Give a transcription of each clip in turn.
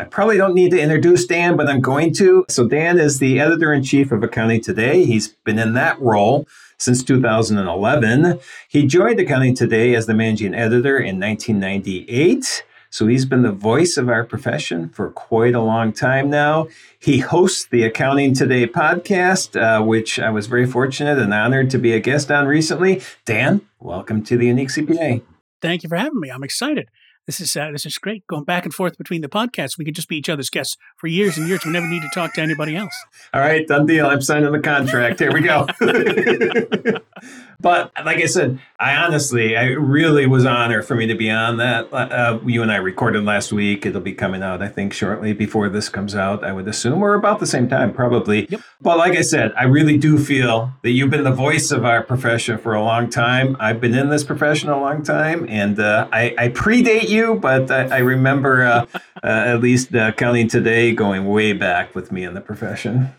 I probably don't need to introduce Dan, but I'm going to. So, Dan is the editor in chief of Accounting Today. He's been in that role since 2011. He joined Accounting Today as the managing editor in 1998. So, he's been the voice of our profession for quite a long time now. He hosts the Accounting Today podcast, uh, which I was very fortunate and honored to be a guest on recently. Dan, welcome to the Unique CPA. Thank you for having me. I'm excited this is uh, this is great. Going back and forth between the podcasts, we could just be each other's guests for years and years. We never need to talk to anybody else. All right, done deal. I'm signing the contract. Here we go. but like I said, I honestly, I really was honored for me to be on that. Uh, you and I recorded last week. It'll be coming out, I think, shortly before this comes out. I would assume, or about the same time, probably. Yep. But like I said, I really do feel that you've been the voice of our profession for a long time. I've been in this profession a long time, and uh, I, I predate you you, but I, I remember uh, uh, at least uh, Accounting Today going way back with me in the profession.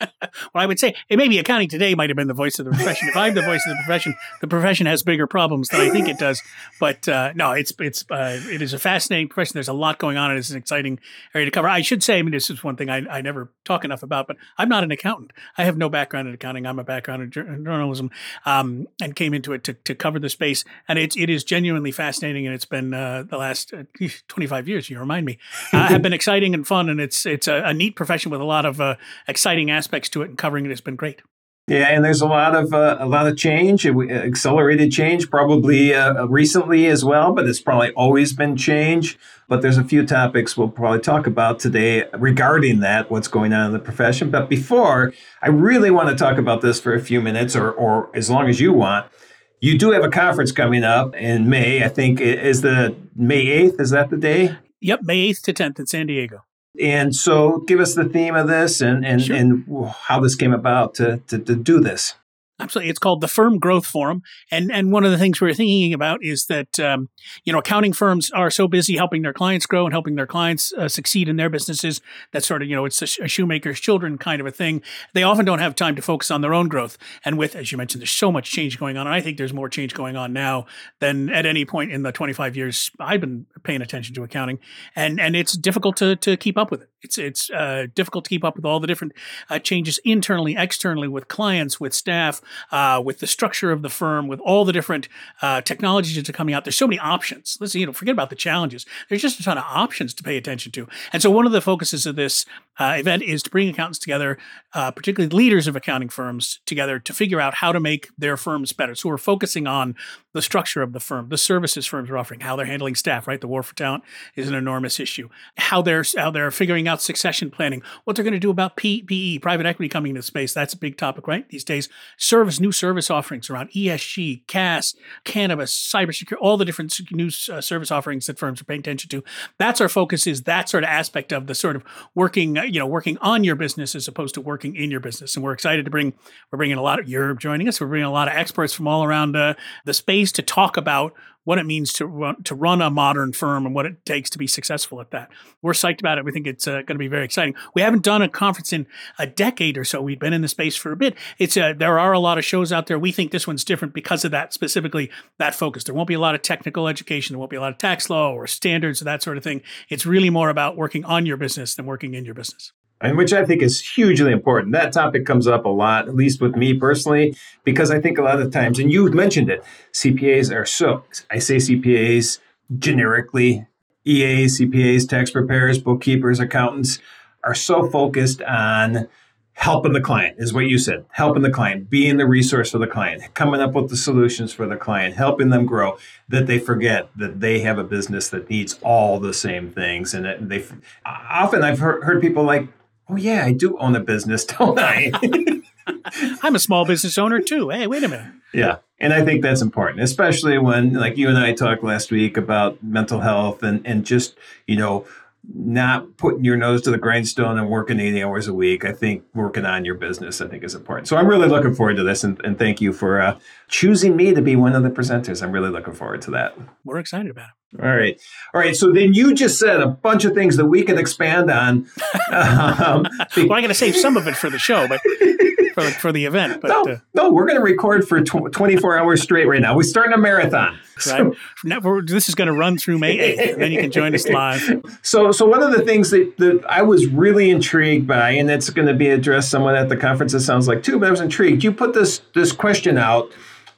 well, I would say it maybe accounting today might have been the voice of the profession. if I'm the voice of the profession, the profession has bigger problems than I think it does. But uh, no, it's it's uh, it is a fascinating profession. There's a lot going on, and it's an exciting area to cover. I should say, I mean, this is one thing I, I never talk enough about, but I'm not an accountant. I have no background in accounting. I'm a background in journalism, um, and came into it to, to cover the space. And it's it is genuinely fascinating, and it's been uh, the last uh, 25 years. You remind me, uh, have been exciting and fun, and it's it's a, a neat profession with a lot of uh, exciting aspects to it, and covering it has been great. Yeah, and there's a lot of uh, a lot of change, accelerated change, probably uh, recently as well, but it's probably always been change. But there's a few topics we'll probably talk about today regarding that, what's going on in the profession. But before, I really want to talk about this for a few minutes, or or as long as you want. You do have a conference coming up in May. I think is the May 8th. Is that the day? Yep, May 8th to 10th in San Diego. And so, give us the theme of this and and, sure. and how this came about to, to, to do this. Absolutely, it's called the Firm Growth Forum, and and one of the things we're thinking about is that um, you know accounting firms are so busy helping their clients grow and helping their clients uh, succeed in their businesses that sort of you know it's a, a, shoemaker's children kind of a thing. They often don't have time to focus on their own growth, and with as you mentioned, there's so much change going on, and I think there's more change going on now than at any point in the 25 years I've been paying attention to accounting, and and it's difficult to to keep up with it. It's it's uh, difficult to keep up with all the different uh, changes internally, externally, with clients, with staff uh, with the structure of the firm, with all the different uh, technologies that are coming out. There's so many options. Let's you know, forget about the challenges. There's just a ton of options to pay attention to. And so one of the focuses of this uh, event is to bring accountants together, uh, particularly leaders of accounting firms together to figure out how to make their firms better. So we're focusing on the structure of the firm, the services firms are offering, how they're handling staff. Right, the war for talent is an enormous issue. How they're how they're figuring out succession planning, what they're going to do about PE, private equity coming into space. That's a big topic, right? These days, service new service offerings around ESG, CAS, cannabis, cybersecurity, all the different new uh, service offerings that firms are paying attention to. That's our focus. Is that sort of aspect of the sort of working, you know, working on your business as opposed to working in your business. And we're excited to bring we're bringing a lot of you're joining us. We're bringing a lot of experts from all around uh, the space to talk about what it means to run, to run a modern firm and what it takes to be successful at that. We're psyched about it. We think it's uh, going to be very exciting. We haven't done a conference in a decade or so. We've been in the space for a bit. It's uh, there are a lot of shows out there. We think this one's different because of that specifically that focus. There won't be a lot of technical education. There won't be a lot of tax law or standards or that sort of thing. It's really more about working on your business than working in your business and which I think is hugely important. That topic comes up a lot, at least with me personally, because I think a lot of times, and you've mentioned it, CPAs are so, I say CPAs generically, EAs, CPAs, tax preparers, bookkeepers, accountants are so focused on helping the client, is what you said, helping the client, being the resource for the client, coming up with the solutions for the client, helping them grow, that they forget that they have a business that needs all the same things. And they often I've heard, heard people like, oh yeah, I do own a business, don't I? I'm a small business owner too. Hey, wait a minute. Yeah. And I think that's important, especially when like you and I talked last week about mental health and, and just, you know, not putting your nose to the grindstone and working 80 hours a week. I think working on your business, I think, is important. So I'm really looking forward to this, and, and thank you for uh, choosing me to be one of the presenters. I'm really looking forward to that. We're excited about it. All right. All right. So then you just said a bunch of things that we could expand on. Um, well, I'm going to save some of it for the show, but for, for the event. But, no, uh, no, we're going to record for tw- 24 hours straight right now. We're starting a marathon. Right. So, this is going to run through May 8th, and then you can join us live. So, so one of the things that, that I was really intrigued by, and it's going to be addressed somewhat at the conference, it sounds like too, but I was intrigued. You put this this question out,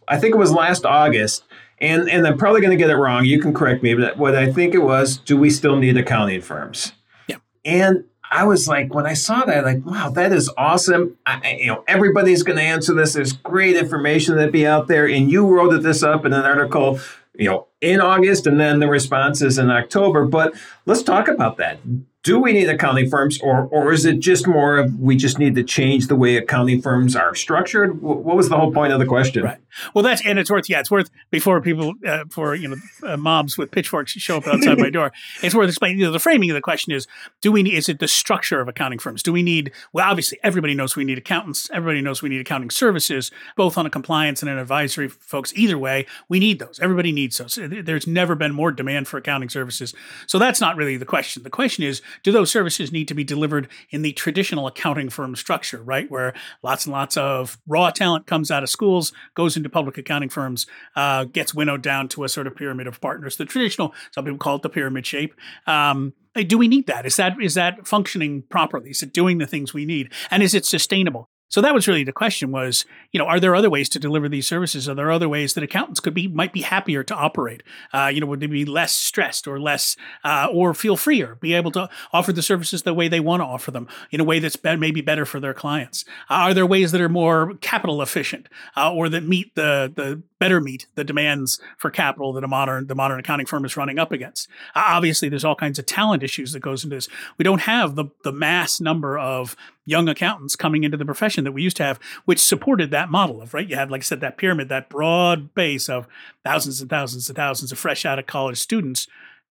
I think it was last August, and and I'm probably going to get it wrong. You can correct me, but what I think it was, do we still need accounting firms? Yeah. And I was like, when I saw that, like, wow, that is awesome. I, you know, everybody's going to answer this. There's great information that be out there, and you wrote this up in an article, you know, in August, and then the responses in October. But let's talk about that do we need accounting firms or or is it just more of we just need to change the way accounting firms are structured? What was the whole point of the question? Right. Well that's and it's worth yeah it's worth before people uh, for you know uh, mobs with pitchforks show up outside my door it's worth explaining you know, the framing of the question is do we need is it the structure of accounting firms? Do we need well obviously everybody knows we need accountants everybody knows we need accounting services both on a compliance and an advisory folks. Either way we need those. Everybody needs those. There's never been more demand for accounting services. So that's not really the question. The question is do those services need to be delivered in the traditional accounting firm structure, right? Where lots and lots of raw talent comes out of schools, goes into public accounting firms, uh, gets winnowed down to a sort of pyramid of partners. The traditional, some people call it the pyramid shape. Um, do we need that? Is that is that functioning properly? Is it doing the things we need? And is it sustainable? So that was really the question was, you know, are there other ways to deliver these services? Are there other ways that accountants could be, might be happier to operate? Uh, you know, would they be less stressed or less, uh, or feel freer, be able to offer the services the way they want to offer them in a way that's be- maybe better for their clients? Uh, are there ways that are more capital efficient uh, or that meet the, the better meet the demands for capital that a modern the modern accounting firm is running up against. Uh, obviously, there's all kinds of talent issues that goes into this. We don't have the the mass number of young accountants coming into the profession that we used to have, which supported that model of right. You had, like I said, that pyramid, that broad base of thousands and thousands and thousands of fresh out of college students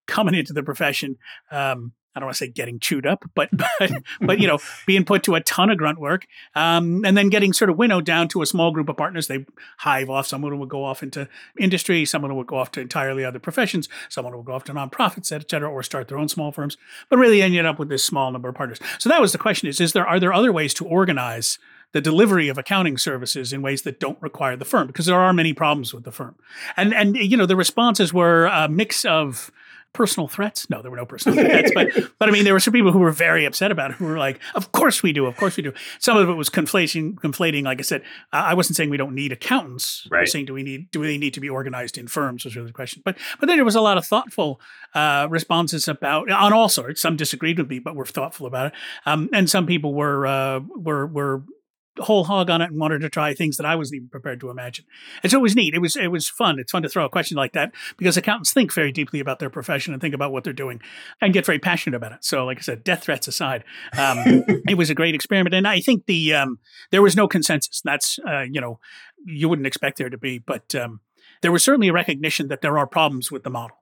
coming into the profession. Um, I don't want to say getting chewed up, but but, but you know, being put to a ton of grunt work, um, and then getting sort of winnowed down to a small group of partners. They hive off. Someone would go off into industry. Someone would go off to entirely other professions. Someone would go off to nonprofits, et cetera, or start their own small firms. But really, ended up with this small number of partners. So that was the question: is is there are there other ways to organize? the delivery of accounting services in ways that don't require the firm because there are many problems with the firm and and you know the responses were a mix of personal threats. No, there were no personal threats, but but I mean, there were some people who were very upset about it. Who were like, "Of course we do. Of course we do." Some of it was conflating. Conflating. Like I said, I wasn't saying we don't need accountants. Right. I was saying, do we need do they need to be organized in firms? Was really the question. But but then there was a lot of thoughtful uh, responses about on all sorts. Some disagreed with me, but were thoughtful about it. Um, and some people were uh, were were whole hog on it and wanted to try things that I wasn't even prepared to imagine. And so it was neat. It was it was fun. It's fun to throw a question like that because accountants think very deeply about their profession and think about what they're doing and get very passionate about it. So, like I said, death threats aside, um, it was a great experiment. And I think the um, there was no consensus. That's uh, you know you wouldn't expect there to be, but um, there was certainly a recognition that there are problems with the model.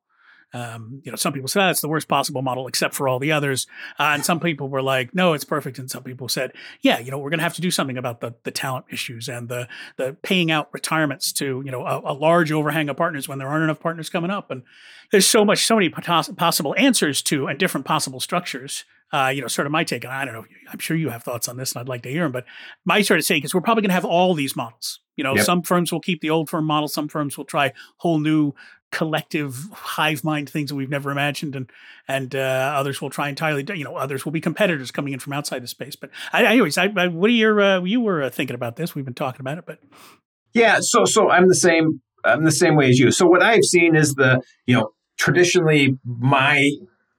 Um, you know, some people said oh, it's the worst possible model except for all the others, uh, and some people were like, "No, it's perfect." And some people said, "Yeah, you know, we're going to have to do something about the the talent issues and the the paying out retirements to you know a, a large overhang of partners when there aren't enough partners coming up." And there's so much, so many possible answers to and different possible structures. Uh, you know, sort of my take, and I don't know. I'm sure you have thoughts on this, and I'd like to hear them. But my sort of take is we're probably going to have all these models. You know, yep. some firms will keep the old firm model. Some firms will try whole new collective hive mind things that we've never imagined, and and uh, others will try entirely. You know, others will be competitors coming in from outside the space. But I, anyways, I, I, what are your uh, you were uh, thinking about this? We've been talking about it, but yeah. So so I'm the same. I'm the same way as you. So what I've seen is the you know traditionally my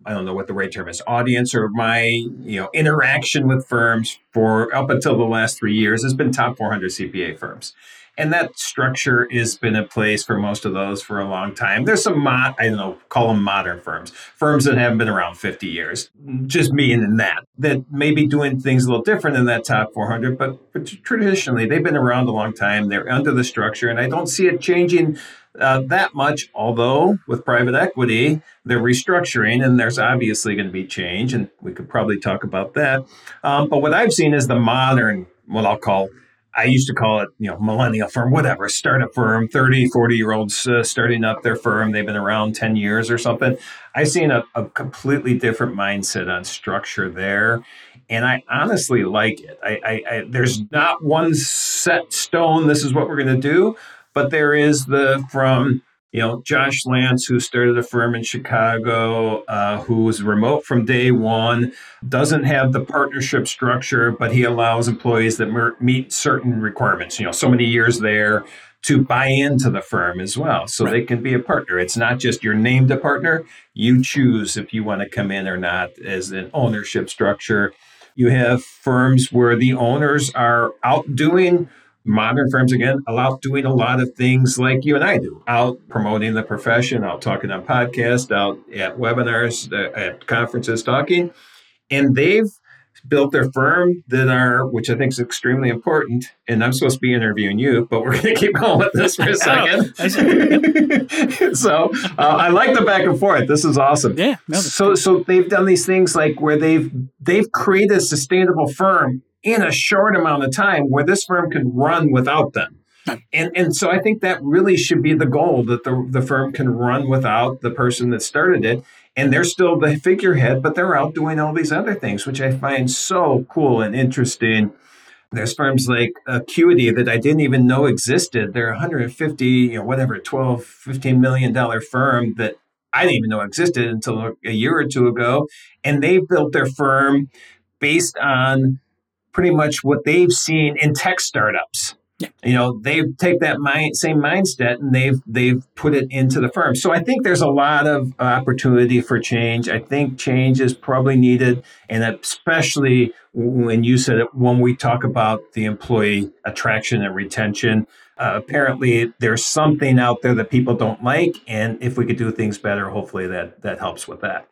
I don't know what the right term is, audience or my, you know, interaction with firms for up until the last three years has been top 400 CPA firms. And that structure has been in place for most of those for a long time. There's some, mod, I don't know, call them modern firms, firms that haven't been around 50 years, just meaning in that, that may be doing things a little different than that top 400, but, but traditionally they've been around a long time. They're under the structure, and I don't see it changing uh, that much, although with private equity, they're restructuring and there's obviously going to be change, and we could probably talk about that. Um, but what I've seen is the modern, what I'll call I used to call it, you know, millennial firm, whatever, startup firm, 30, 40 year olds uh, starting up their firm. They've been around 10 years or something. I've seen a, a, completely different mindset on structure there. And I honestly like it. I, I, I there's not one set stone, this is what we're going to do, but there is the from you know, Josh Lance, who started a firm in Chicago, uh, who was remote from day one, doesn't have the partnership structure, but he allows employees that mer- meet certain requirements, you know, so many years there to buy into the firm as well. So right. they can be a partner. It's not just you're named a partner, you choose if you want to come in or not as an ownership structure. You have firms where the owners are outdoing modern firms again allow doing a lot of things like you and I do out promoting the profession, out talking on podcasts, out at webinars, uh, at conferences talking. And they've built their firm that are, which I think is extremely important. And I'm supposed to be interviewing you, but we're going to keep going with this for a second. so uh, I like the back and forth. This is awesome. Yeah. No, so so they've done these things like where they've they've created a sustainable firm in a short amount of time where this firm can run without them. And, and so I think that really should be the goal that the, the firm can run without the person that started it. And they're still the figurehead, but they're out doing all these other things, which I find so cool and interesting. There's firms like Acuity that I didn't even know existed. They're 150, you know, whatever, 12, 15 million dollar firm that I didn't even know existed until a year or two ago. And they built their firm based on pretty much what they've seen in tech startups. Yeah. You know, they take that mind, same mindset and they've they've put it into the firm. So I think there's a lot of opportunity for change. I think change is probably needed, and especially when you said it, when we talk about the employee attraction and retention. Uh, apparently, there's something out there that people don't like, and if we could do things better, hopefully that that helps with that.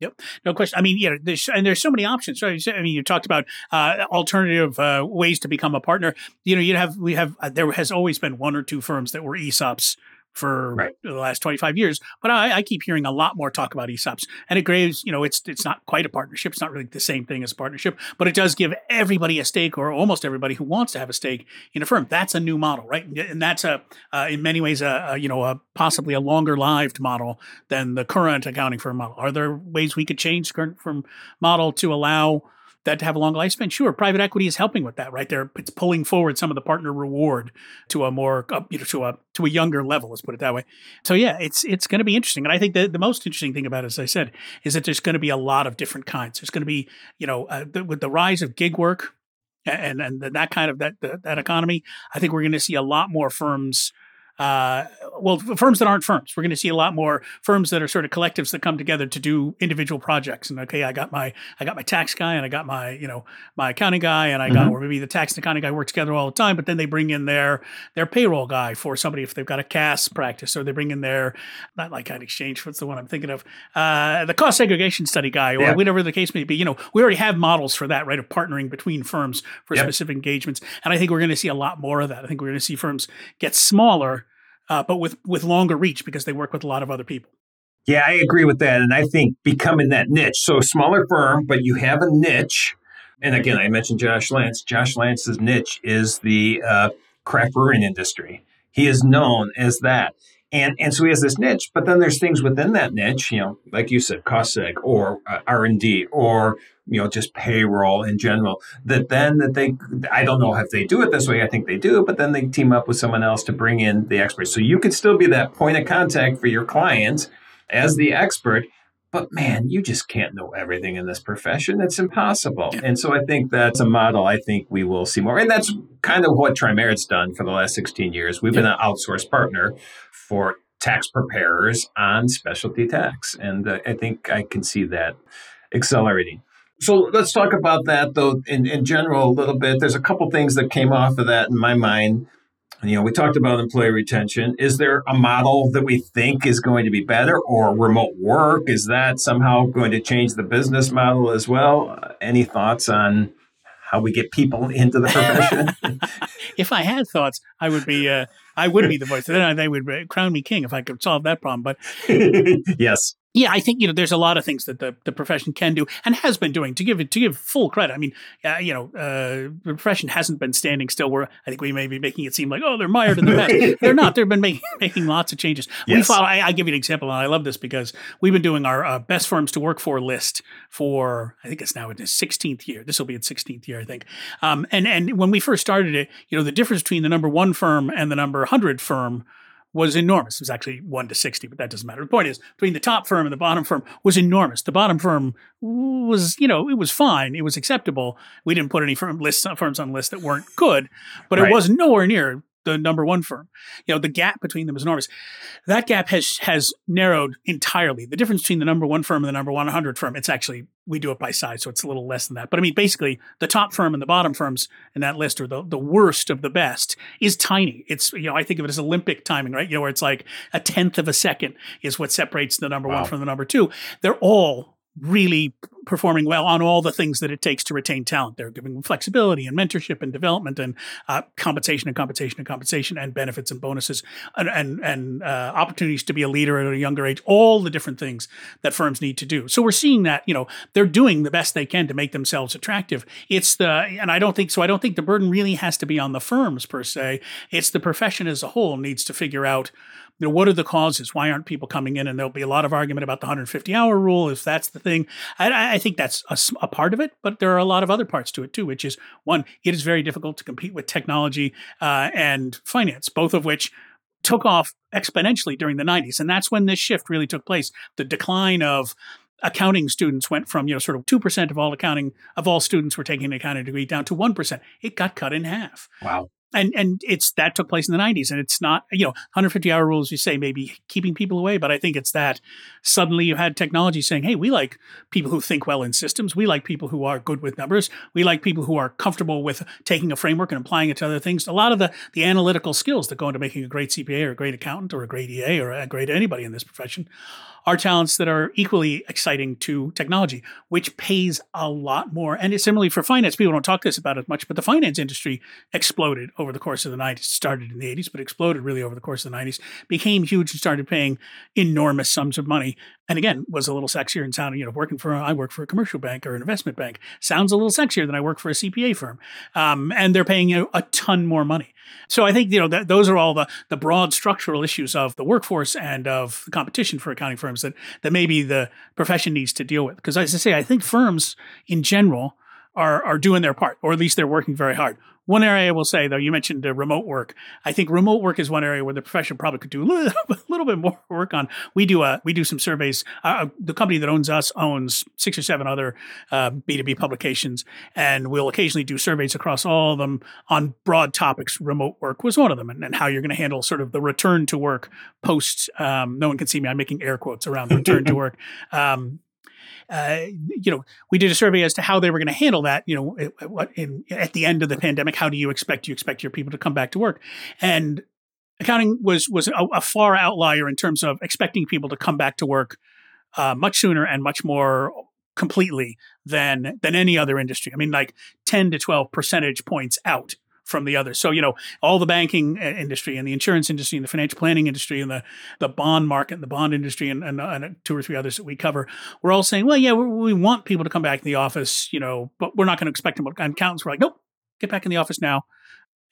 Yep, no question. I mean, yeah, there's and there's so many options. Right? I mean, you talked about uh, alternative uh, ways to become a partner. You know, you have we have uh, there has always been one or two firms that were ESOPs for right. the last 25 years. But I, I, keep hearing a lot more talk about ESOPs. And at Graves, you know, it's it's not quite a partnership. It's not really the same thing as a partnership, but it does give everybody a stake, or almost everybody who wants to have a stake in a firm. That's a new model, right? And that's a uh, in many ways a, a, you know a possibly a longer lived model than the current accounting firm model. Are there ways we could change current firm model to allow that to have a long lifespan? Sure, private equity is helping with that, right? There, it's pulling forward some of the partner reward to a more, uh, you know, to a to a younger level. Let's put it that way. So yeah, it's it's going to be interesting, and I think the the most interesting thing about it, as I said, is that there's going to be a lot of different kinds. There's going to be, you know, uh, the, with the rise of gig work and and that kind of that that economy, I think we're going to see a lot more firms uh, well, firms that aren't firms. We're going to see a lot more firms that are sort of collectives that come together to do individual projects. And okay, I got my I got my tax guy, and I got my you know my accounting guy, and I got mm-hmm. or maybe the tax and accounting guy work together all the time. But then they bring in their their payroll guy for somebody if they've got a CAS practice, or they bring in their not like an exchange. What's the one I'm thinking of? Uh, the cost segregation study guy, or whatever the case may be. You know, we already have models for that, right? Of partnering between firms for yep. specific engagements, and I think we're going to see a lot more of that. I think we're going to see firms get smaller uh, but with with longer reach because they work with a lot of other people. Yeah, I agree with that, and I think becoming that niche. So smaller firm, but you have a niche. And again, I mentioned Josh Lance. Josh Lance's niche is the uh, craft brewing industry. He is known as that. And, and so he has this niche, but then there's things within that niche, you know, like you said, seg or uh, R and D or you know just payroll in general that then that they i don't know if they do it this way i think they do but then they team up with someone else to bring in the expert. So you could still be that point of contact for your clients as the expert but man you just can't know everything in this profession. It's impossible. And so i think that's a model i think we will see more. And that's kind of what trimerit's done for the last 16 years. We've been an outsourced partner for tax preparers on specialty tax. And uh, i think i can see that accelerating So let's talk about that though in, in general a little bit. There's a couple things that came off of that in my mind. You know, we talked about employee retention. Is there a model that we think is going to be better or remote work? Is that somehow going to change the business model as well? Uh, any thoughts on how we get people into the profession? if I had thoughts, I would be uh, I would be the voice. Then they would crown me king if I could solve that problem. But yes, yeah, I think you know there's a lot of things that the, the profession can do and has been doing to give it to give full credit. I mean, uh, you know, uh, the profession hasn't been standing still. Where I think we may be making it seem like oh they're mired in the past. they're not. They've been making making lots of changes. Yes. We follow. I, I, give you an example, and I love this because we've been doing our uh, best firms to work for list for I think it's now in its 16th year. This will be its 16th year, I think. Um, and and when we first started it, you know, the difference between the number one firm and the number 100 firm was enormous. It was actually 1 to 60, but that doesn't matter. The point is, between the top firm and the bottom firm was enormous. The bottom firm was, you know, it was fine. It was acceptable. We didn't put any firm lists, firms on lists that weren't good, but right. it was nowhere near the number one firm. You know, the gap between them is enormous. That gap has has narrowed entirely. The difference between the number one firm and the number 100 firm, it's actually we do it by size, so it's a little less than that. But I mean, basically, the top firm and the bottom firms in that list, or the the worst of the best, is tiny. It's you know, I think of it as Olympic timing, right? You know, where it's like a tenth of a second is what separates the number wow. one from the number two. They're all really performing well on all the things that it takes to retain talent. They're giving flexibility and mentorship and development and uh, compensation and compensation and compensation and benefits and bonuses and and, and uh, opportunities to be a leader at a younger age. All the different things that firms need to do. So we're seeing that you know they're doing the best they can to make themselves attractive. It's the and I don't think so. I don't think the burden really has to be on the firms per se. It's the profession as a whole needs to figure out you know, what are the causes? Why aren't people coming in? And there'll be a lot of argument about the 150 hour rule, if that's the thing. I, I think that's a, a, part of it, but there are a lot of other parts to it too, which is one, it is very difficult to compete with technology uh, and finance, both of which took off exponentially during the 90s. And that's when this shift really took place. The decline of accounting students went from you know sort of 2% of all accounting of all students were taking an accounting degree down to 1% it got cut in half wow and and it's that took place in the 90s and it's not you know 150 hour rules you say maybe keeping people away but i think it's that suddenly you had technology saying hey we like people who think well in systems. We like people who are good with numbers. We like people who are comfortable with taking a framework and applying it to other things. A lot of the the analytical skills that go into making a great cpa or a great accountant or a great ea or a great anybody in this profession are talents that are equally exciting to technology, which pays a lot more. And it's similarly for finance. People don't talk this about as much, but the finance industry exploded over the course of the 90s. It Started in the 80s, but exploded really over the course of the 90s, became huge and started paying enormous sums of money. And again, was a little sexier and sounded, you know, working for, I work for a commercial bank or an investment bank, sounds a little sexier than I work for a CPA firm. Um, and they're paying you know, a ton more money. So I think you know that those are all the the broad structural issues of the workforce and of the competition for accounting firms that that maybe the profession needs to deal with. Because as I say, I think firms in general are are doing their part, or at least they're working very hard. One area I will say, though, you mentioned uh, remote work. I think remote work is one area where the profession probably could do a little, a little bit more work on. We do a uh, we do some surveys. Uh, uh the company that owns us owns six or seven other B two B publications, and we'll occasionally do surveys across all of them on broad topics. Remote work was one of them, and, and how you're going to handle sort of the return to work post. Um, no one can see me. I'm making air quotes around return to work. Um, uh, you know, we did a survey as to how they were going to handle that. You know, what in, at the end of the pandemic, how do you expect you expect your people to come back to work? And accounting was was a, a far outlier in terms of expecting people to come back to work uh, much sooner and much more completely than than any other industry. I mean, like ten to twelve percentage points out from the others. So, you know, all the banking uh, industry and the insurance industry and the financial planning industry and the, the bond market and the bond industry and, and, and two or three others that we cover, we're all saying, well, yeah, we want people to come back in the office, you know, but we're not going to expect them. And accountants were like, nope, get back in the office now.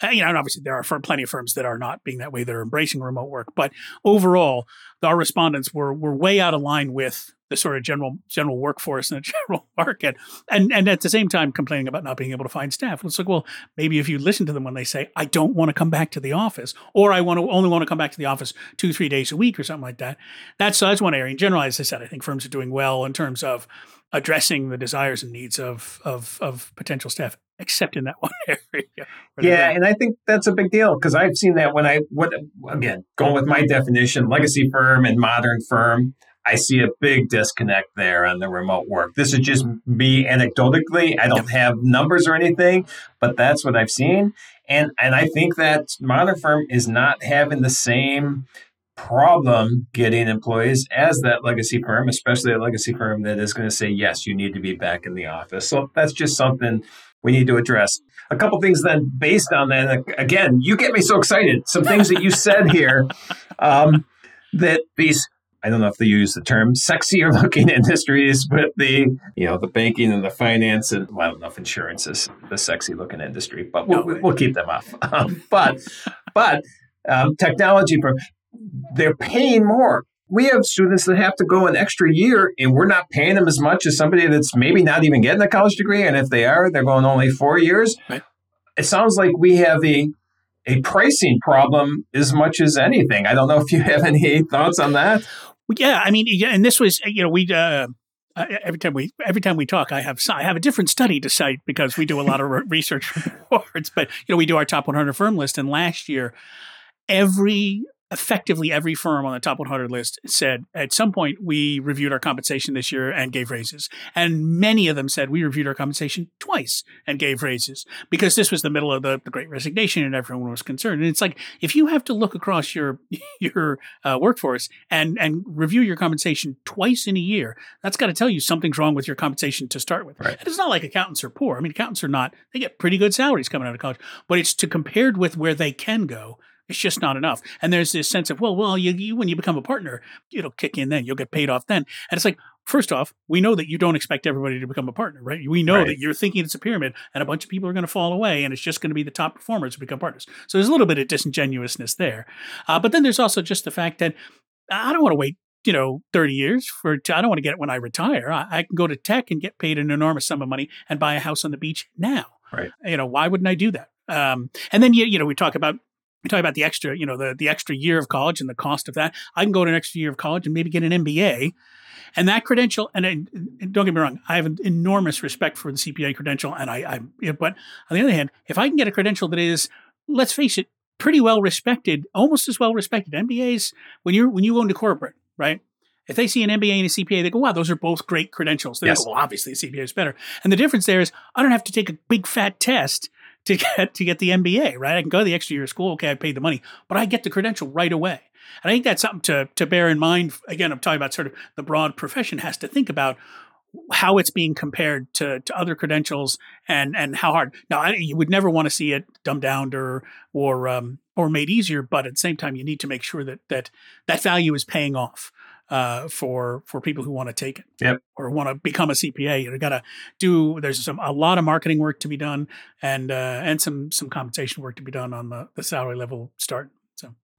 Uh, you know, and obviously there are for plenty of firms that are not being that way. They're embracing remote work, but overall, our respondents were were way out of line with the sort of general general workforce and the general market, and and at the same time complaining about not being able to find staff. It's like, well, maybe if you listen to them when they say, "I don't want to come back to the office," or "I want to only want to come back to the office two three days a week" or something like that. That's that's one area. In general, as I said, I think firms are doing well in terms of addressing the desires and needs of of, of potential staff except in that one area. Yeah, and I think that's a big deal because I've seen that when I what again going with my definition, legacy firm and modern firm. I see a big disconnect there on the remote work. This is just me anecdotally. I don't have numbers or anything, but that's what I've seen. And and I think that modern firm is not having the same problem getting employees as that legacy firm, especially a legacy firm that is going to say, yes, you need to be back in the office. So that's just something we need to address. A couple things then based on that. Again, you get me so excited. Some things that you said here um, that these I don't know if they use the term sexier looking industries, but the you know the banking and the finance and well, I don't know if insurance is the sexy looking industry, but we'll, we'll keep them off. Um, but but um, technology they're paying more. We have students that have to go an extra year, and we're not paying them as much as somebody that's maybe not even getting a college degree. And if they are, they're going only four years. Right. It sounds like we have a a pricing problem as much as anything. I don't know if you have any thoughts on that. Well, yeah, I mean, yeah, and this was you know we. Uh, every time we every time we talk, I have I have a different study to cite because we do a lot of research reports. But you know, we do our top 100 firm list, and last year, every effectively every firm on the top 100 list said at some point we reviewed our compensation this year and gave raises. And many of them said we reviewed our compensation twice and gave raises because this was the middle of the, the great resignation and everyone was concerned. And it's like if you have to look across your your uh, workforce and and review your compensation twice in a year, that's got to tell you something's wrong with your compensation to start with. Right. And it's not like accountants are poor. I mean, accountants are not, they get pretty good salaries coming out of college, but it's to compared with where they can go it's just not enough. And there's this sense of, well, well, you, you when you become a partner, it'll kick in then. You'll get paid off then. And it's like, first off, we know that you don't expect everybody to become a partner, right? We know right. that you're thinking it's a pyramid and a bunch of people are going to fall away and it's just going to be the top performers who become partners. So there's a little bit of disingenuousness there. Uh, but then there's also just the fact that I don't want to wait you know 30 years for i don't want to get it when i retire I, I, can go to tech and get paid an enormous sum of money and buy a house on the beach now right you know why wouldn't i do that um, and then you, you know we talk about we talk about the extra, you know, the the extra year of college and the cost of that. I can go to an extra year of college and maybe get an MBA. And that credential, and, and don't get me wrong, I have an enormous respect for the CPA credential. And I, I, but on the other hand, if I can get a credential that is, let's face it, pretty well respected, almost as well respected, MBAs when you're when you go into corporate, right? If they see an MBA and a CPA, they go, wow, those are both great credentials. They yes. go, well, obviously the CPA is better. And the difference there is I don't have to take a big fat test to get to get the MBA, right? I can go to the extra year of school. Okay, I paid the money, but I get the credential right away. And I think that's something to to bear in mind. Again, I'm talking about sort of the broad profession has to think about how it's being compared to, to other credentials and and how hard. Now, I, you would never want to see it dumbed down or or um, or made easier, but at the same time, you need to make sure that that that value is paying off uh, for for people who want to take it yep. or want to become a CPA. You got to do. There's some a lot of marketing work to be done and uh, and some some compensation work to be done on the, the salary level start.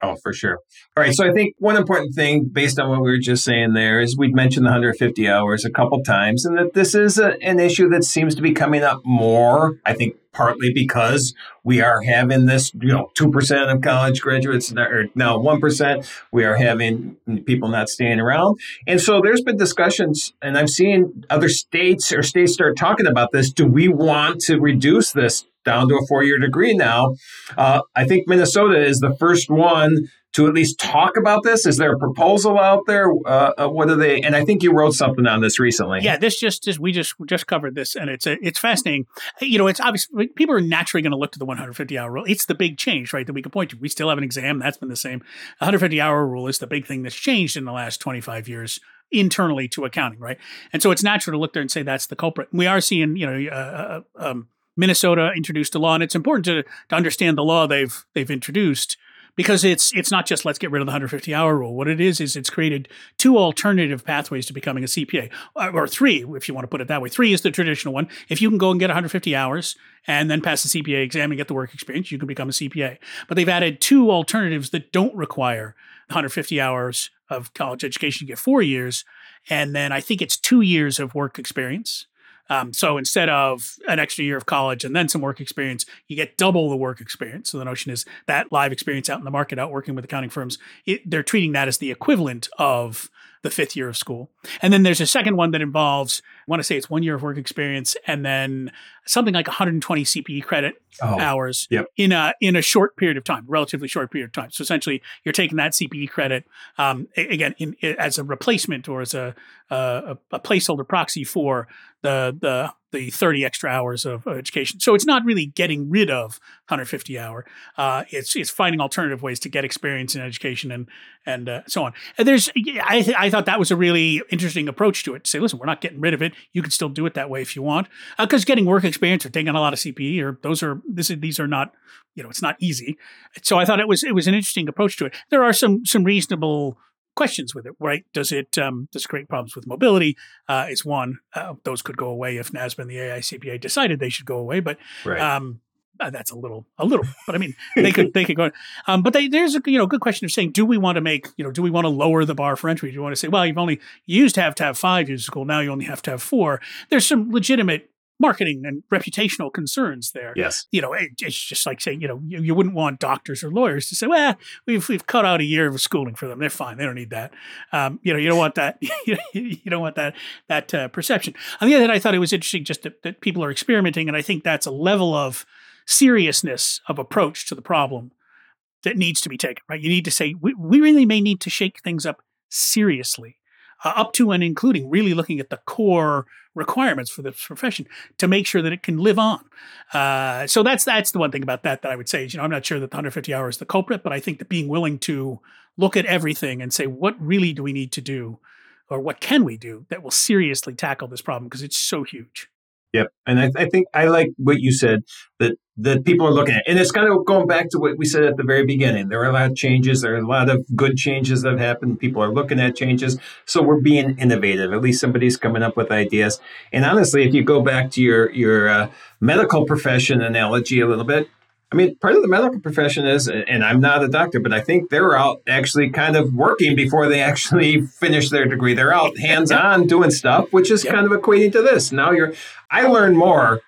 Oh, for sure. All right. So I think one important thing, based on what we were just saying there, is we've mentioned the 150 hours a couple times, and that this is a, an issue that seems to be coming up more. I think partly because we are having this, you know, 2% of college graduates, or now 1%. We are having people not staying around. And so there's been discussions, and I've seen other states or states start talking about this. Do we want to reduce this down to a four year degree now. Uh, I think Minnesota is the first one to at least talk about this. Is there a proposal out there? Uh, uh, what are they? And I think you wrote something on this recently. Yeah, this just is. We just just covered this, and it's a, it's fascinating. You know, it's obvious people are naturally going to look to the 150 hour rule. It's the big change, right? That we can point to. We still have an exam that's been the same. 150 hour rule is the big thing that's changed in the last 25 years internally to accounting, right? And so it's natural to look there and say that's the culprit. We are seeing, you know, uh, uh um, Minnesota introduced a law, and it's important to, to understand the law they've they've introduced because it's it's not just let's get rid of the 150 hour rule. What it is is it's created two alternative pathways to becoming a CPA, or three if you want to put it that way. Three is the traditional one. If you can go and get 150 hours and then pass the CPA exam and get the work experience, you can become a CPA. But they've added two alternatives that don't require 150 hours of college education. You get four years, and then I think it's two years of work experience. Um, so instead of an extra year of college and then some work experience, you get double the work experience. So the notion is that live experience out in the market, out working with accounting firms, it, they're treating that as the equivalent of the fifth year of school. And then there's a second one that involves, I want to say it's one year of work experience and then something like 120 CPE credit oh, hours yep. in a in a short period of time, relatively short period of time. So essentially, you're taking that CPE credit um, again in, in, as a replacement or as a, a, a placeholder proxy for the the the 30 extra hours of education. So it's not really getting rid of 150 hour. Uh, it's it's finding alternative ways to get experience in education and and uh, so on. And there's I th- I thought that was a really interesting approach to it. To say, listen, we're not getting rid of it. You can still do it that way if you want, because uh, getting work experience or taking a lot of CPE or those are this is, these are not you know it's not easy. So I thought it was it was an interesting approach to it. There are some some reasonable questions with it, right? Does it um, does it create problems with mobility? Uh, is one. Uh, those could go away if NASBA and the AICPA decided they should go away, but right. um, uh, that's a little a little. But I mean, they could they could go. Um, but they, there's a you know good question of saying, do we want to make you know do we want to lower the bar for entry? Do you want to say, well, you've only you used to have to have five years of school, now you only have to have four? There's some legitimate marketing and reputational concerns there. Yes. You know, it, it's just like saying, you know, you, you, wouldn't want doctors or lawyers to say, well, we've, we've cut out a year of schooling for them. They're fine. They don't need that. Um, you know, you don't want that. you don't want that, that uh, perception. On the other hand, I thought it was interesting just that, that people are experimenting. And I think that's a level of seriousness of approach to the problem that needs to be taken, right? You need to say, we, we really may need to shake things up seriously uh, up to and including really looking at the core requirements for this profession to make sure that it can live on. Uh, so that's that's the one thing about that that I would say is, you know, I'm not sure that the 150 hours is the culprit, but I think that being willing to look at everything and say, what really do we need to do or what can we do that will seriously tackle this problem because it's so huge. Yep. And I, I, think I like what you said that that people are looking at. And it's kind of going back to what we said at the very beginning. There are a lot of changes. There are a lot of good changes that have happened. People are looking at changes. So we're being innovative. At least somebody's coming up with ideas. And honestly, if you go back to your your uh, medical profession analogy a little bit, I mean, part of the medical profession is, and I'm not a doctor, but I think they're out actually kind of working before they actually finish their degree. They're out hands on doing stuff, which is yep. kind of equating to this. Now you're, I learned more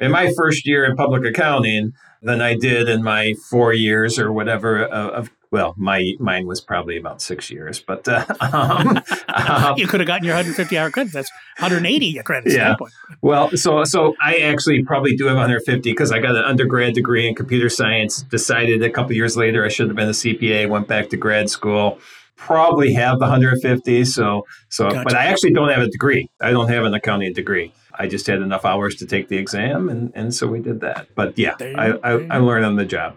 in my first year in public accounting than I did in my four years or whatever of well, my mine was probably about six years, but uh, um, um, you could have gotten your 150 hour credits. That's 180 credits. Yeah. Well, so so I actually probably do have 150 because I got an undergrad degree in computer science. Decided a couple years later I should have been a CPA. Went back to grad school. Probably have the 150. So so, gotcha. but I actually don't have a degree. I don't have an accounting degree. I just had enough hours to take the exam, and, and so we did that. But yeah, I, I, I learned on the job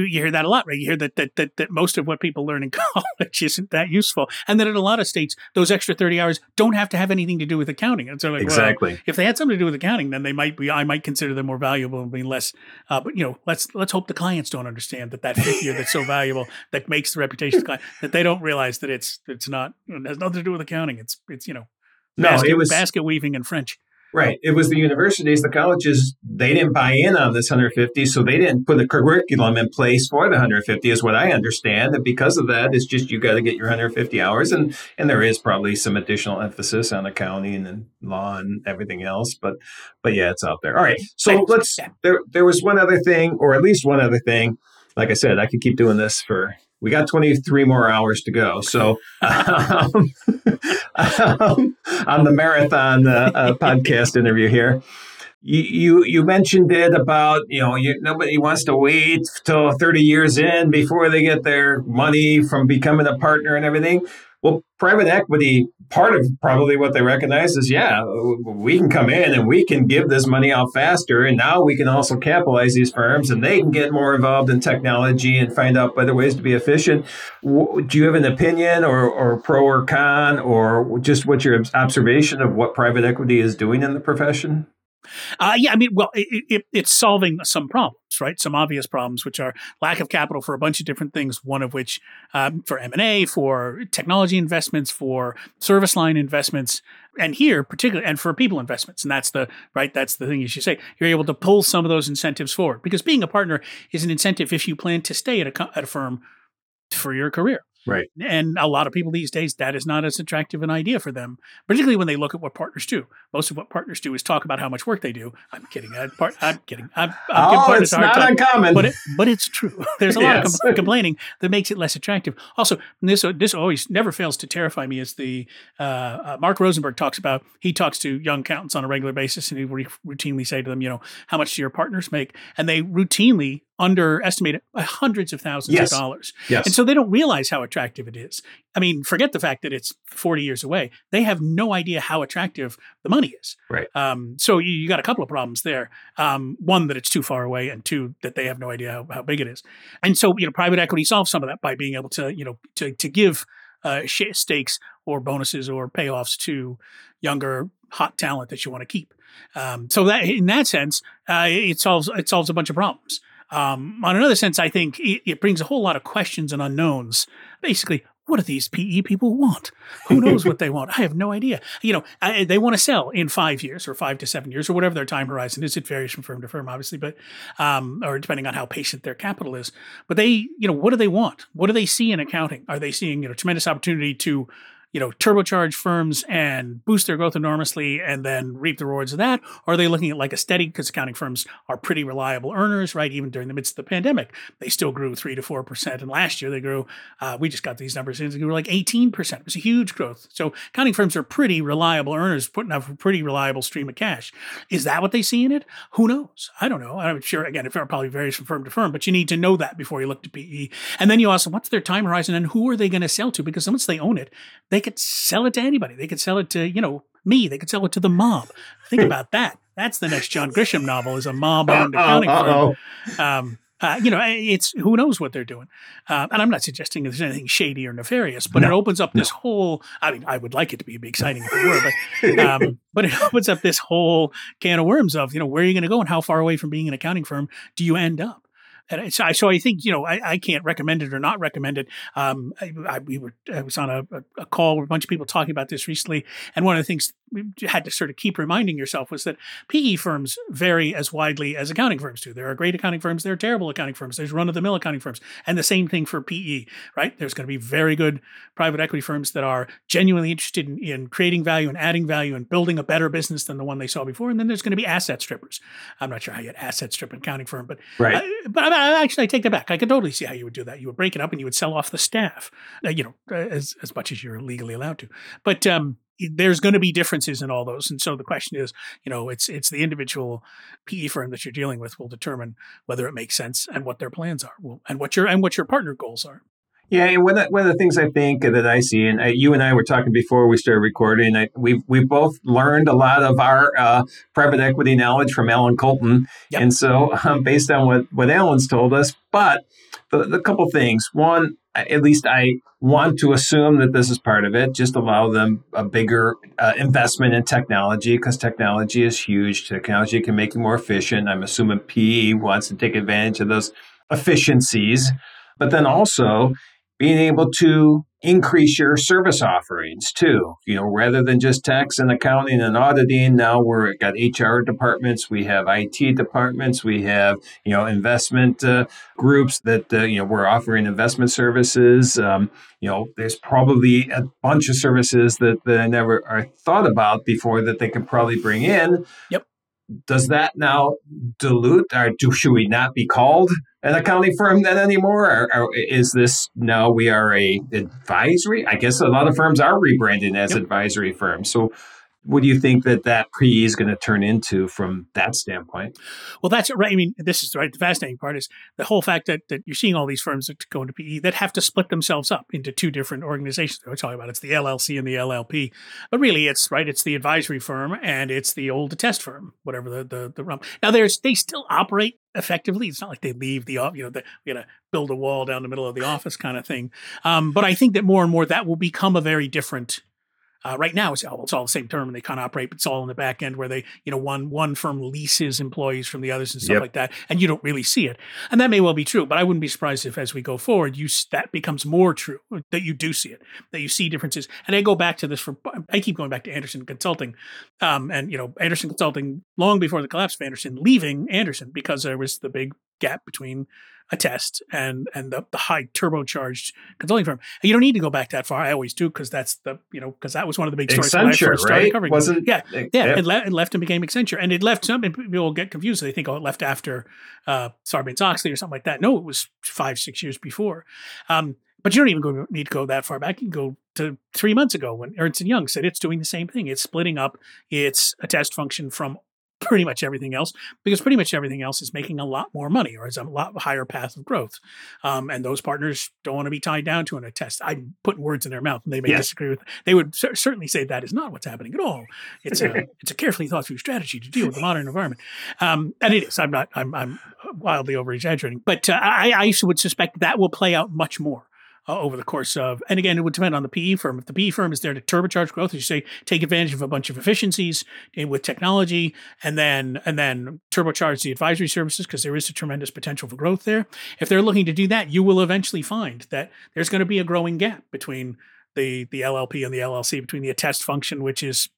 you hear that a lot, right? You hear that, that that that most of what people learn in college isn't that useful, and that in a lot of states, those extra thirty hours don't have to have anything to do with accounting. And so, like, exactly, well, if they had something to do with accounting, then they might be. I might consider them more valuable and be less. Uh, but you know, let's let's hope the clients don't understand that that fifth year that's so valuable that makes the reputation of the client that they don't realize that it's it's not it has nothing to do with accounting. It's it's you know, no, basket, it was basket weaving in French. Right. It was the universities, the colleges, they didn't buy in on this 150, so they didn't put a curriculum in place for the 150, is what I understand. And because of that, it's just you got to get your 150 hours. And, and there is probably some additional emphasis on accounting and law and everything else. But but yeah, it's out there. All right. So let's there there was one other thing, or at least one other thing. Like I said, I could keep doing this for we got 23 more hours to go. So, um, um, on the marathon uh, uh, podcast interview here, you, you, you mentioned it about you know you, nobody wants to wait till 30 years in before they get their money from becoming a partner and everything. Well, private equity, part of probably what they recognize is, yeah, we can come in and we can give this money out faster. And now we can also capitalize these firms and they can get more involved in technology and find out better ways to be efficient. Do you have an opinion or, or pro or con or just what's your observation of what private equity is doing in the profession? Uh, yeah, I mean, well, it, it, it's solving some problems, right? Some obvious problems, which are lack of capital for a bunch of different things. One of which, um, for M and A, for technology investments, for service line investments, and here particularly, and for people investments. And that's the right. That's the thing you should say. You're able to pull some of those incentives forward because being a partner is an incentive if you plan to stay at a at a firm for your career. Right. And a lot of people these days, that is not as attractive an idea for them, particularly when they look at what partners do. Most of what partners do is talk about how much work they do. I'm kidding. I'm, part, I'm kidding. I'm, I'm oh, it's not time, uncommon. But, it, but it's true. There's a lot yes. of com- complaining that makes it less attractive. Also, this, this always never fails to terrify me is the uh, uh, Marc Rosenberg talks about, he talks to young accountants on a regular basis and he re- routinely say to them, you know, how much do your partners make? And they routinely underestimate it by hundreds of thousands yes. of dollars. Yes. And so they don't realize how attractive it is. I mean, forget the fact that it's 40 years away. They have no idea how attractive the money is. Right. Um, so you, you, got a couple of problems there. Um, one, that it's too far away, and two, that they have no idea how, how, big it is. And so, you know, private equity solves some of that by being able to, you know, to, to give uh, stakes or bonuses or payoffs to younger hot talent that you want to keep. Um, so that in that sense, uh, it solves it solves a bunch of problems. Um, on another sense, I think it, it, brings a whole lot of questions and unknowns. Basically, what do these PE people want? Who knows what they want? I have no idea. You know, I, they want to sell in five years or five to seven years or whatever their time horizon is. It varies from firm to firm, obviously, but um, or depending on how patient their capital is. But they, you know, what do they want? What do they see in accounting? Are they seeing you know tremendous opportunity to you know, turbocharge firms and boost their growth enormously and then reap the rewards of that? Or are they looking at like a steady, because accounting firms are pretty reliable earners, right? Even during the midst of the pandemic, they still grew three to 4%. And last year they grew, uh, we just got these numbers in, and they grew like 18%. It was a huge growth. So accounting firms are pretty reliable earners, putting up a pretty reliable stream of cash. Is that what they see in it? Who knows? I don't know. I'm sure, again, it probably varies from firm to firm, but you need to know that before you look to PE. And then you also, what's their time horizon and who are they going to sell to? Because once they own it, they could sell it to anybody. They could sell it to, you know, me. They could sell it to the mob. Think about that. That's the next John Grisham novel is a mob-owned accounting firm. Um, uh, you know, it's who knows what they're doing. Uh, and I'm not suggesting there's anything shady or nefarious, but no, it opens up this whole. I mean, I would like it to be exciting if it were, but um, but it opens up this whole can of worms of you know where are you going to go and how far away from being an accounting firm do you end up? And so I, so I think, you know, I, I can't recommend it or not recommend it. Um, I, I, we were, I was on a, a, call with a bunch of people talking about this recently. And one of the things had to sort of keep reminding yourself was that PE firms vary as widely as accounting firms do. There are great accounting firms, there are terrible accounting firms, there's run of the mill accounting firms. And the same thing for PE, right? There's going to be very good private equity firms that are genuinely interested in, in creating value and adding value and building a better business than the one they saw before. And then there's going to be asset strippers. I'm not sure how you get asset strip an accounting firm, but, right. Uh, but actually, I take that back. I can totally see how you would do that. You would break it up and you would sell off the staff, uh, you know, uh, as as much as you're legally allowed to. But um, there's going to be differences in all those, and so the question is, you know, it's it's the individual PE firm that you're dealing with will determine whether it makes sense and what their plans are, and what your and what your partner goals are. Yeah, and one of, one of the things I think that I see, and I, you and I were talking before we started recording, I, we've we've both learned a lot of our uh, private equity knowledge from Allan Koltin, yep. and so um, based on what what Allan's told us, but the, the couple things. One, at least I want to assume that this is part of it. Just allow them a bigger uh, investment in technology because technology is huge. Technology can make you more efficient. I'm assuming PE wants to take advantage of those efficiencies. But then also, being able to increase your service offerings too. You know, rather than just tax and accounting and auditing, now we're got HR departments, we have IT departments, we have you know investment uh, groups that uh, you know we're offering investment services. Um, you know, there's probably a bunch of services that, that I never I thought about before that they can probably bring in. Yep does that now dilute or do, should we not be called an accounting firm then anymore? Or, or is this now we are a advisory? I guess a lot of firms are rebranding as yep. advisory firms. So what do you think that that PE is going to turn into from that standpoint? Well, that's right. I mean, this is right. The fascinating part is the whole fact that, that you're seeing all these firms that go into PE that have to split themselves up into two different organizations. We're talking about it's the LLC and the LLP, but really it's right. It's the advisory firm and it's the old test firm, whatever the the, the realm. Now, there's they still operate effectively. It's not like they leave the you know the, we got to build a wall down the middle of the office kind of thing. Um, but I think that more and more that will become a very different uh, right now, it's all, it's all the same term, and they kind of operate, but it's all in the back end where they, you know, one one firm leases employees from the others and stuff yep. like that, and you don't really see it. And that may well be true, but I wouldn't be surprised if, as we go forward, you that becomes more true that you do see it, that you see differences. And I go back to this for I keep going back to Andersen Consulting, um, and you know, Andersen Consulting long before the collapse of Andersen, leaving Andersen because there was the big gap between attest and and the, the high turbocharged consulting firm. And you don't need to go back that far. I always do because that's the you know because that was one of the big stories Accenture, when I first started right? covering. Wasn't yeah, yeah. yeah, It, le- it left and became Accenture, and it left some people get confused. So They think oh, it left after uh, Sarbanes Oxley or something like that. No, it was five six years before. Um, but you don't even go, need to go that far back. You can go to three months ago when Ernst and Young said it's doing the same thing. It's splitting up its attest function from pretty much everything else because pretty much everything else is making a lot more money or is a lot higher path of growth. Um, and those partners don't want to be tied down to an, attest. I'm putting words in their mouth and they may Yes. disagree with They would cer- certainly say that is not what's happening at all. It's a, it's a carefully thought through strategy to deal with the modern environment. Um, and it is. I'm not, I'm, I'm wildly over exaggerating, but uh, I, I would suspect that will play out much more uh, over the course of, and again, it would depend on the PE firm. If the PE firm is there to turbocharge growth, as you say, take advantage of a bunch of efficiencies with technology, and then and then turbocharge the advisory services because there is a tremendous potential for growth there. If they're looking to do that, you will eventually find that there's going to be a growing gap between the the LLP and the LLC, between the attest function, which is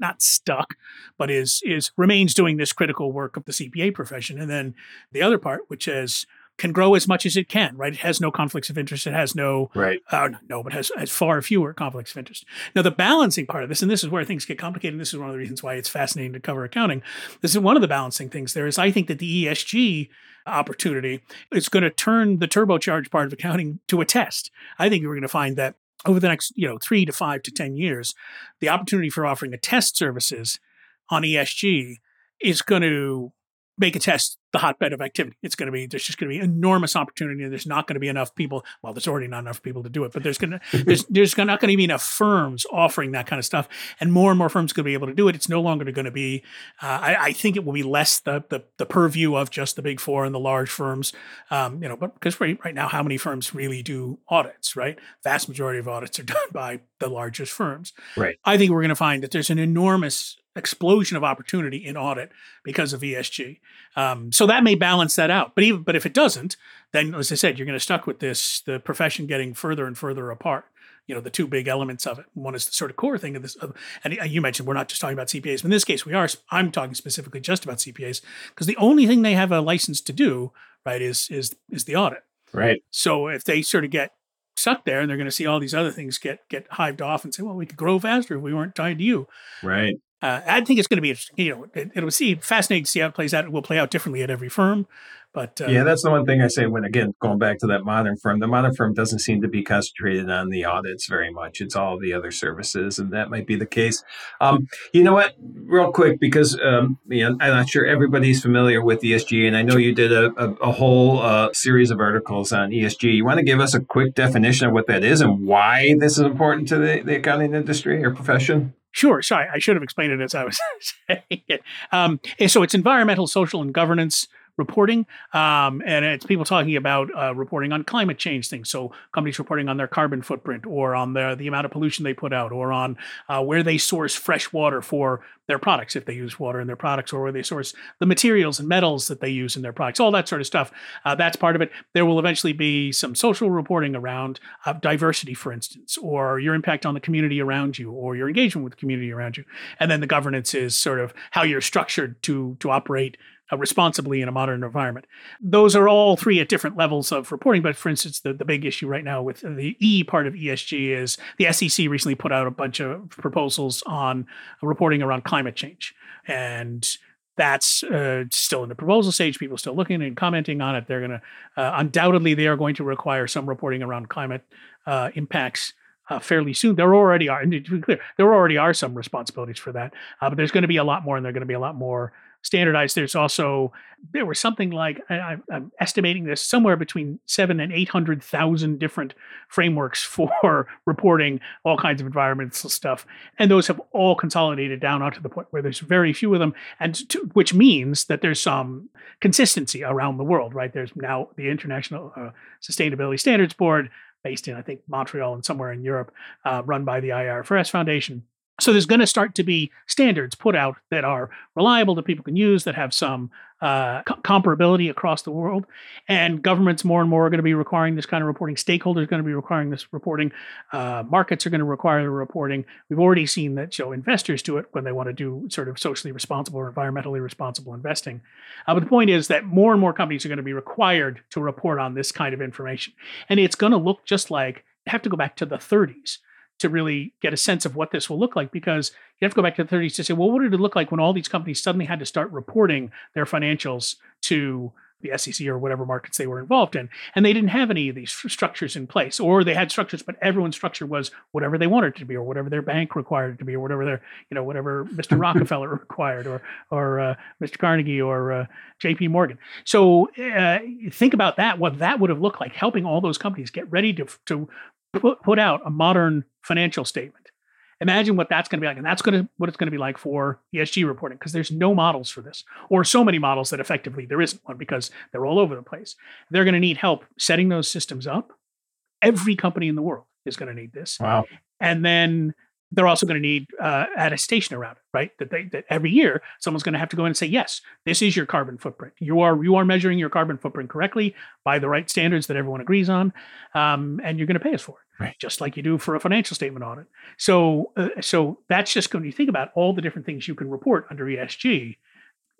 not stuck, but is is remains doing this critical work of the CPA profession, and then the other part, which is can grow as much as it can, right? It has no conflicts of interest. It has no, Right. uh, no, but has, has far fewer conflicts of interest. Now, the balancing part of this, and this is where things get complicated. And this is one of the reasons why it's fascinating to cover accounting. This is one of the balancing things there is I think that the ESG opportunity is going to turn the turbocharged part of accounting to attest. I think we're going to find that over the next, you know, three to five to 10 years, the opportunity for offering attest services on ESG is going to make attest the hotbed of activity. It's going to be there's just going to be enormous opportunity, and there's not going to be enough people. Well, there's already not enough people to do it, but there's going to there's there's not going to be enough firms offering that kind of stuff, and more and more firms going to be able to do it. It's no longer going to be. Uh, I, I think it will be less the, the the purview of just the big four and the large firms. Um, you know, but because right, right now, how many firms really do audits? Right, vast majority of audits are done by the largest firms. Right. I think we're going to find that there's an enormous explosion of opportunity in audit because of ESG. Um, so that may balance that out. But even but if it doesn't, then as I said, you're going to stuck with this the profession getting further and further apart. You know, the two big elements of it. One is the sort of core thing of this, of, and you mentioned we're not just talking about CPAs. But in this case, we are. I'm talking specifically just about CPAs because the only thing they have a license to do, right, is is is the audit. Right. So if they sort of get stuck there and they're going to see all these other things get get hived off and say, well, we could grow faster if we weren't tied to you. Right. Uh, I think it's going to be interesting. You know, it, it'll see fascinating to see how it plays out. It will play out differently at every firm, but uh, Yeah, that's the one thing I say when again going back to that modern firm. The modern firm doesn't seem to be concentrated on the audits very much. It's all the other services, and that might be the case. Um, you know what? Real quick, because um, you know, I'm not sure everybody's familiar with ESG, and I know you did a, a, a whole uh, series of articles on ESG. You want to give us a quick definition of what that is and why this is important to the, the accounting industry or profession? Sure. Sorry, I should have explained it as I was saying it. Um, so it's environmental, social, and governance reporting, um, and it's people talking about uh, reporting on climate change things. So companies reporting on their carbon footprint, or on the the amount of pollution they put out, or on uh, where they source fresh water for their products if they use water in their products, or where they source the materials and metals that they use in their products. All that sort of stuff. Uh, that's part of it. There will eventually be some social reporting around uh, diversity, for instance, or your impact on the community around you, or your engagement with the community around you. And then the governance is sort of how you're structured to to operate uh, responsibly in a modern environment. Those are all three at different levels of reporting. But for instance, the, the big issue right now with the E part of ESG is the SEC recently put out a bunch of proposals on reporting around climate change. And that's uh, still in the proposal stage. People still looking and commenting on it. They're going to uh, undoubtedly they are going to require some reporting around climate uh, impacts uh, fairly soon. There already are, and to be clear, there already are some responsibilities for that, uh, but there's going to be a lot more, and they're going to be a lot more standardized. There's also there was something like I, am estimating this somewhere between seven and eight hundred thousand different frameworks for reporting all kinds of environmental stuff, and those have all consolidated down onto the point where there's very few of them, and to, which means that there's some consistency around the world. Right? There's now the International uh, Sustainability Standards Board based in, I think, Montreal and somewhere in Europe, uh, run by the IFRS Foundation. So there's going to start to be standards put out that are reliable that people can use that have some uh, co- comparability across the world, and governments more and more are going to be requiring this kind of reporting. Stakeholders are going to be requiring this reporting. Uh, markets are going to require the reporting. We've already seen that. So investors do it when they want to do sort of socially responsible or environmentally responsible investing. Uh, but the point is that more and more companies are going to be required to report on this kind of information, and it's going to look just like. Have to go back to the 30s to really get a sense of what this will look like because you have to go back to the 30s to say, well, what did it look like when all these companies suddenly had to start reporting their financials to the SEC or whatever markets they were involved in. And they didn't have any of these structures in place, or they had structures, but everyone's structure was whatever they wanted it to be, or whatever their bank required it to be, or whatever their, you know, whatever Mr. Rockefeller required, or or uh, Mr. Carnegie, or uh, J.P. Morgan. So uh, think about that. What that would have looked like, helping all those companies get ready to to put, put out a modern financial statement. Imagine what that's going to be like, and that's going to what it's going to be like for ESG reporting because there's no models for this, or so many models that effectively there isn't one because they're all over the place. They're going to need help setting those systems up. Every company in the world is going to need this. Wow. And then they're also going to need uh, attestation around it, right? That they that every year someone's going to have to go in and say, yes, this is your carbon footprint. You are you are measuring your carbon footprint correctly by the right standards that everyone agrees on, um, and you're going to pay us for it, right? Just like you do for a financial statement audit. So uh, so that's just when you think about all the different things you can report under ESG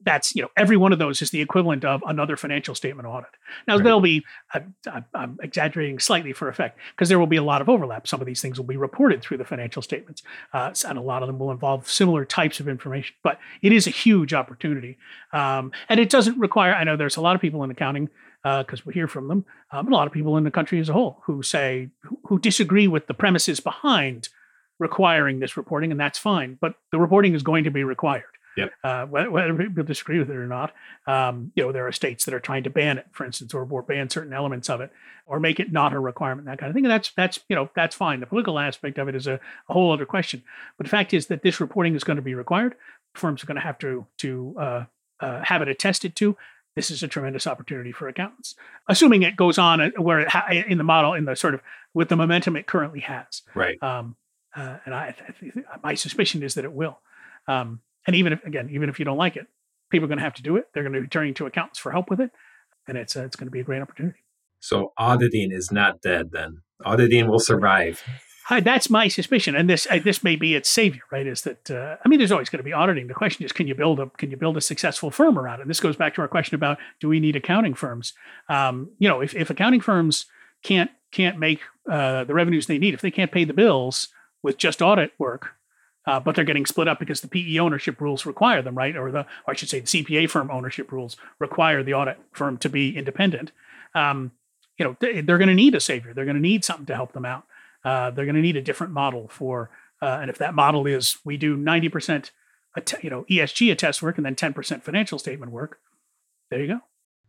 that's you know every one of those is the equivalent of another financial statement audit. Now right. there'll be I'm, I'm, exaggerating slightly for effect because there will be a lot of overlap. Some of these things will be reported through the financial statements, uh, and a lot of them will involve similar types of information. But it is a huge opportunity, um, and it doesn't require. I know there's a lot of people in accounting because uh, we hear from them, um, a lot of people in the country as a whole who say who disagree with the premises behind requiring this reporting, and that's fine. But the reporting is going to be required. Yep. Uh, whether, whether, people disagree with it or not, um, you know, there are states that are trying to ban it, for instance, or, or ban certain elements of it, or make it not a requirement, that kind of thing. And that's that's you know that's fine. The political aspect of it is a, a whole other question. But the fact is that this reporting is going to be required. Firms are going to have to to uh, uh, have it attested to. This is a tremendous opportunity for accountants, assuming it goes on where it ha- in the model in the sort of with the momentum it currently has. Right. Um, uh, and I, I, my suspicion is that it will. Um, and even if, again, even if you don't like it, people are going to have to do it. They're going to be turning to accountants for help with it. And it's, uh, it's going to be a great opportunity. So auditing is not dead then. Auditing will survive. Hi, that's my suspicion, and this uh, this may be its savior, right? Is that uh, I mean, there's always going to be auditing. The question is, can you build a can you build a successful firm around it? This goes back to our question about do we need accounting firms? Um, you know, if, if accounting firms can't can't make uh, the revenues they need, if they can't pay the bills with just audit work, uh, but they're getting split up because the PE ownership rules require them, right? Or the, or I should say, the CPA firm ownership rules require the audit firm to be independent. Um, you know, they're going to need a savior. They're going to need something to help them out. Uh, they're going to need a different model for, uh, and if that model is we do ninety percent, you know, ESG attest work and then ten percent financial statement work, there you go.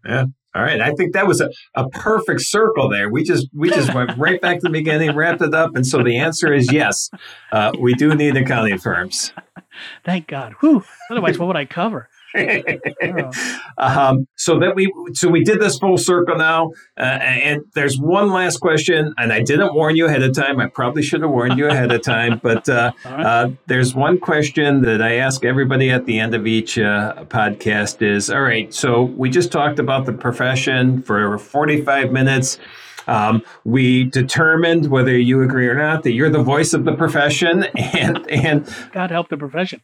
Yeah. All right. I think that was a, a perfect circle there. We just we just went right back to the beginning, wrapped it up, and so the answer is yes. Uh, we do need accounting firms. Thank God. Whew. Otherwise, what would I cover? um, so that we so we did this full circle now, uh, and there's one last question, and I didn't warn you ahead of time. I probably should have warned you ahead of time, but uh, uh, there's one question that I ask everybody at the end of each uh, podcast: is all right. So we just talked about the profession for 45 minutes. Um, we determined whether you agree or not that you're the voice of the profession, and and God help the profession.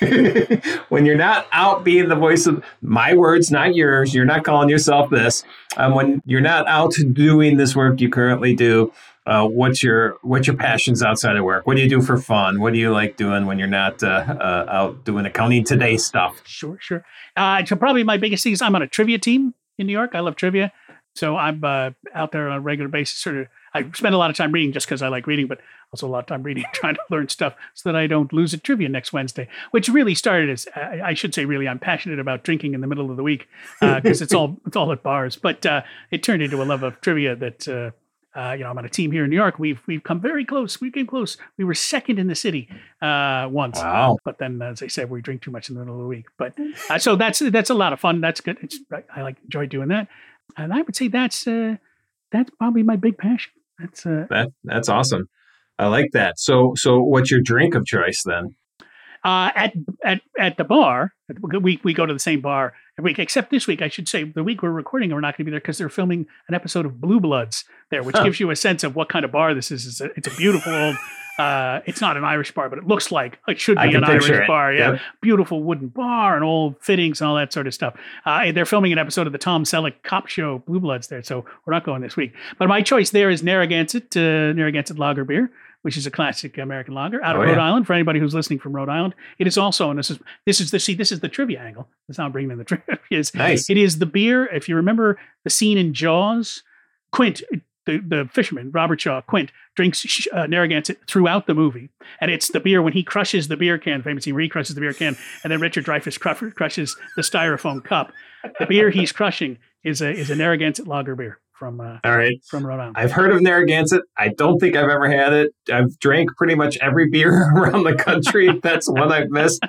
when you're not out being the voice of my words, not yours, you're not calling yourself this. Um, when you're not out doing this work you currently do, uh, what's your what's your passions outside of work? What do you do for fun? What do you like doing when you're not uh, uh, out doing accounting today stuff? Sure, sure. Uh, so probably my biggest thing is I'm on a trivia team in New York. I love trivia. So I'm uh, out there on a regular basis. Sort of, I spend a lot of time reading just because I like reading, but also a lot of time reading, trying to learn stuff so that I don't lose at trivia next Wednesday. Which really started as I, I should say, really, I'm passionate about drinking in the middle of the week because uh, it's all it's all at bars. But uh, it turned into a love of trivia that. Uh, uh, you know, I'm on a team here in New York. We've we've come very close. We came close. We were second in the city uh, once. Wow! But then, as I said, we drink too much in the middle of the week. But uh, so that's that's a lot of fun. That's good. It's, I like enjoy doing that and I would say that's uh, that's probably my big passion. That's uh, that that's awesome. I like that. So, so what's your drink of choice then? Uh, at at at the bar, we we go to the same bar every week. Except this week, I should say, the week we're recording, we're not going to be there because they're filming an episode of Blue Bloods there, which huh. gives you a sense of what kind of bar this is. It's a, it's a beautiful old. Uh, it's not an Irish bar, but it looks like it should be an Irish it. bar. Yeah, yep. beautiful wooden bar and old fittings and all that sort of stuff. Uh, they're filming an episode of the Tom Selleck cop show Blue Bloods there, so we're not going this week. But my choice there is Narragansett, uh, Narragansett Lager beer which is a classic American lager out of oh, Rhode yeah. Island. For anybody who's listening from Rhode Island, it is also, and this is this is the see this is the trivia angle. That's how I'm bringing in the trivia. Is nice. It is the beer. If you remember the scene in Jaws, Quint, the the fisherman Robert Shaw, Quint drinks uh, Narragansett throughout the movie, and it's the beer when he crushes the beer can. Famous scene where he crushes the beer can, and then Richard Dreyfuss crushes the styrofoam cup. The beer he's crushing is a is a Narragansett lager beer from uh, all right from Rhode Island. I've heard of Narragansett. I don't think I've ever had it. I've drank pretty much every beer around the country. That's one I've missed.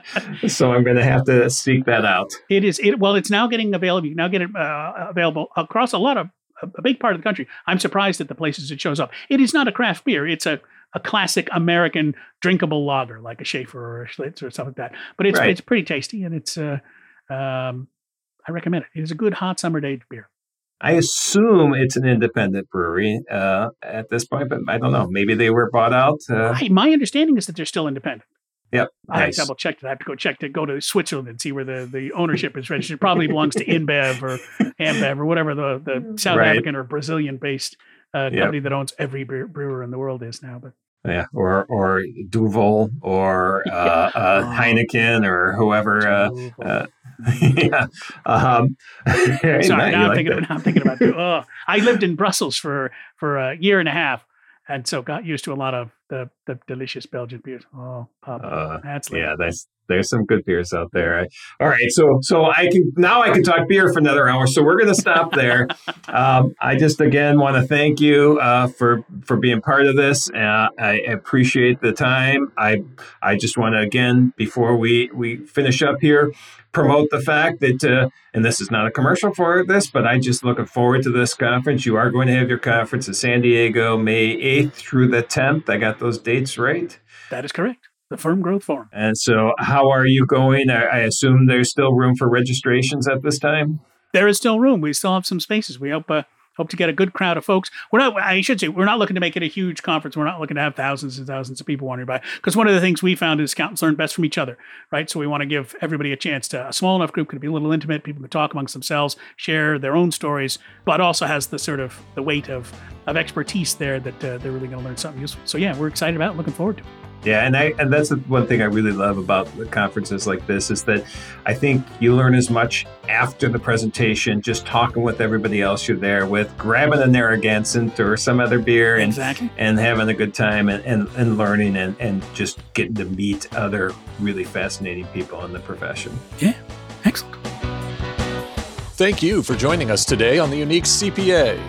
So I'm going to have to seek that out. It is it well. It's now getting available. You now get it uh, available across a lot of a big part of the country. I'm surprised at the places it shows up. It is not a craft beer. It's a a classic American drinkable lager like a Schaefer or a Schlitz or something like that. But it's right. it's pretty tasty and it's uh, um, I recommend it. It is a good hot summer day beer. I assume it's an independent brewery uh, at this point, but I don't know. Maybe they were bought out. Uh, my understanding is that they're still independent. Yep. I nice. double checked it. I have to go check to go to Switzerland and see where the, the ownership is registered. It probably belongs to InBev or AmBev or whatever the, the South right. African or Brazilian based uh, company yep. that owns every brewer in the world is now. But yeah, or or Duvel or uh, uh, Heineken or whoever. Uh, uh yeah. Um, Sorry, now, I'm like thinking, I'm thinking about. Oh, I lived in Brussels for for a year and a half, and so got used to a lot of the the delicious Belgian beers. Oh, pub. Uh, that's yeah, that's there's some good beers out there. All right, so so I can now I can talk beer for another hour. So we're going to stop there. um, I just again want to thank you uh, for for being part of this. Uh, I appreciate the time. I I just want to again before we we finish up here promote the fact that uh, and this is not a commercial for this, but I just looking forward to this conference. You are going to have your conference in San Diego, May eighth through the tenth. I got those dates right. That is correct the Firm Growth Forum. And so, how are you going? I, I, assume there's still room for registrations at this time. There is still room. We still have some spaces. We hope uh, hope to get a good crowd of folks. We're not. I should say we're not looking to make it a huge conference. We're not looking to have thousands and thousands of people wandering by. Because one of the things we found is accountants learn best from each other, right? So we want to give everybody a chance to. A small enough group can be a little intimate. People can talk amongst themselves, share their own stories, but also has the sort of the weight of of expertise there that uh, they're really going to learn something useful. So yeah, we're excited about, it, looking forward to. it. Yeah, and I and that's the one thing I really love about the conferences like this is that I think you learn as much after the presentation, just talking with everybody else you're there with, grabbing a Narragansett or some other beer and exactly. and having a good time and, and, and learning and, and just getting to meet other really fascinating people in the profession. Yeah, excellent. Thank you for joining us today on the Unique CPA.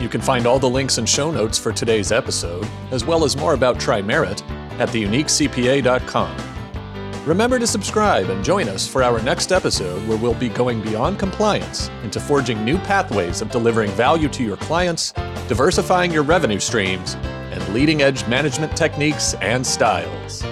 You can find all the links and show notes for today's episode, as well as more about Tri-Merit at theuniquecpa.com. Remember to subscribe and join us for our next episode where we'll be going beyond compliance into forging new pathways of delivering value to your clients, diversifying your revenue streams, and leading edge management techniques and styles.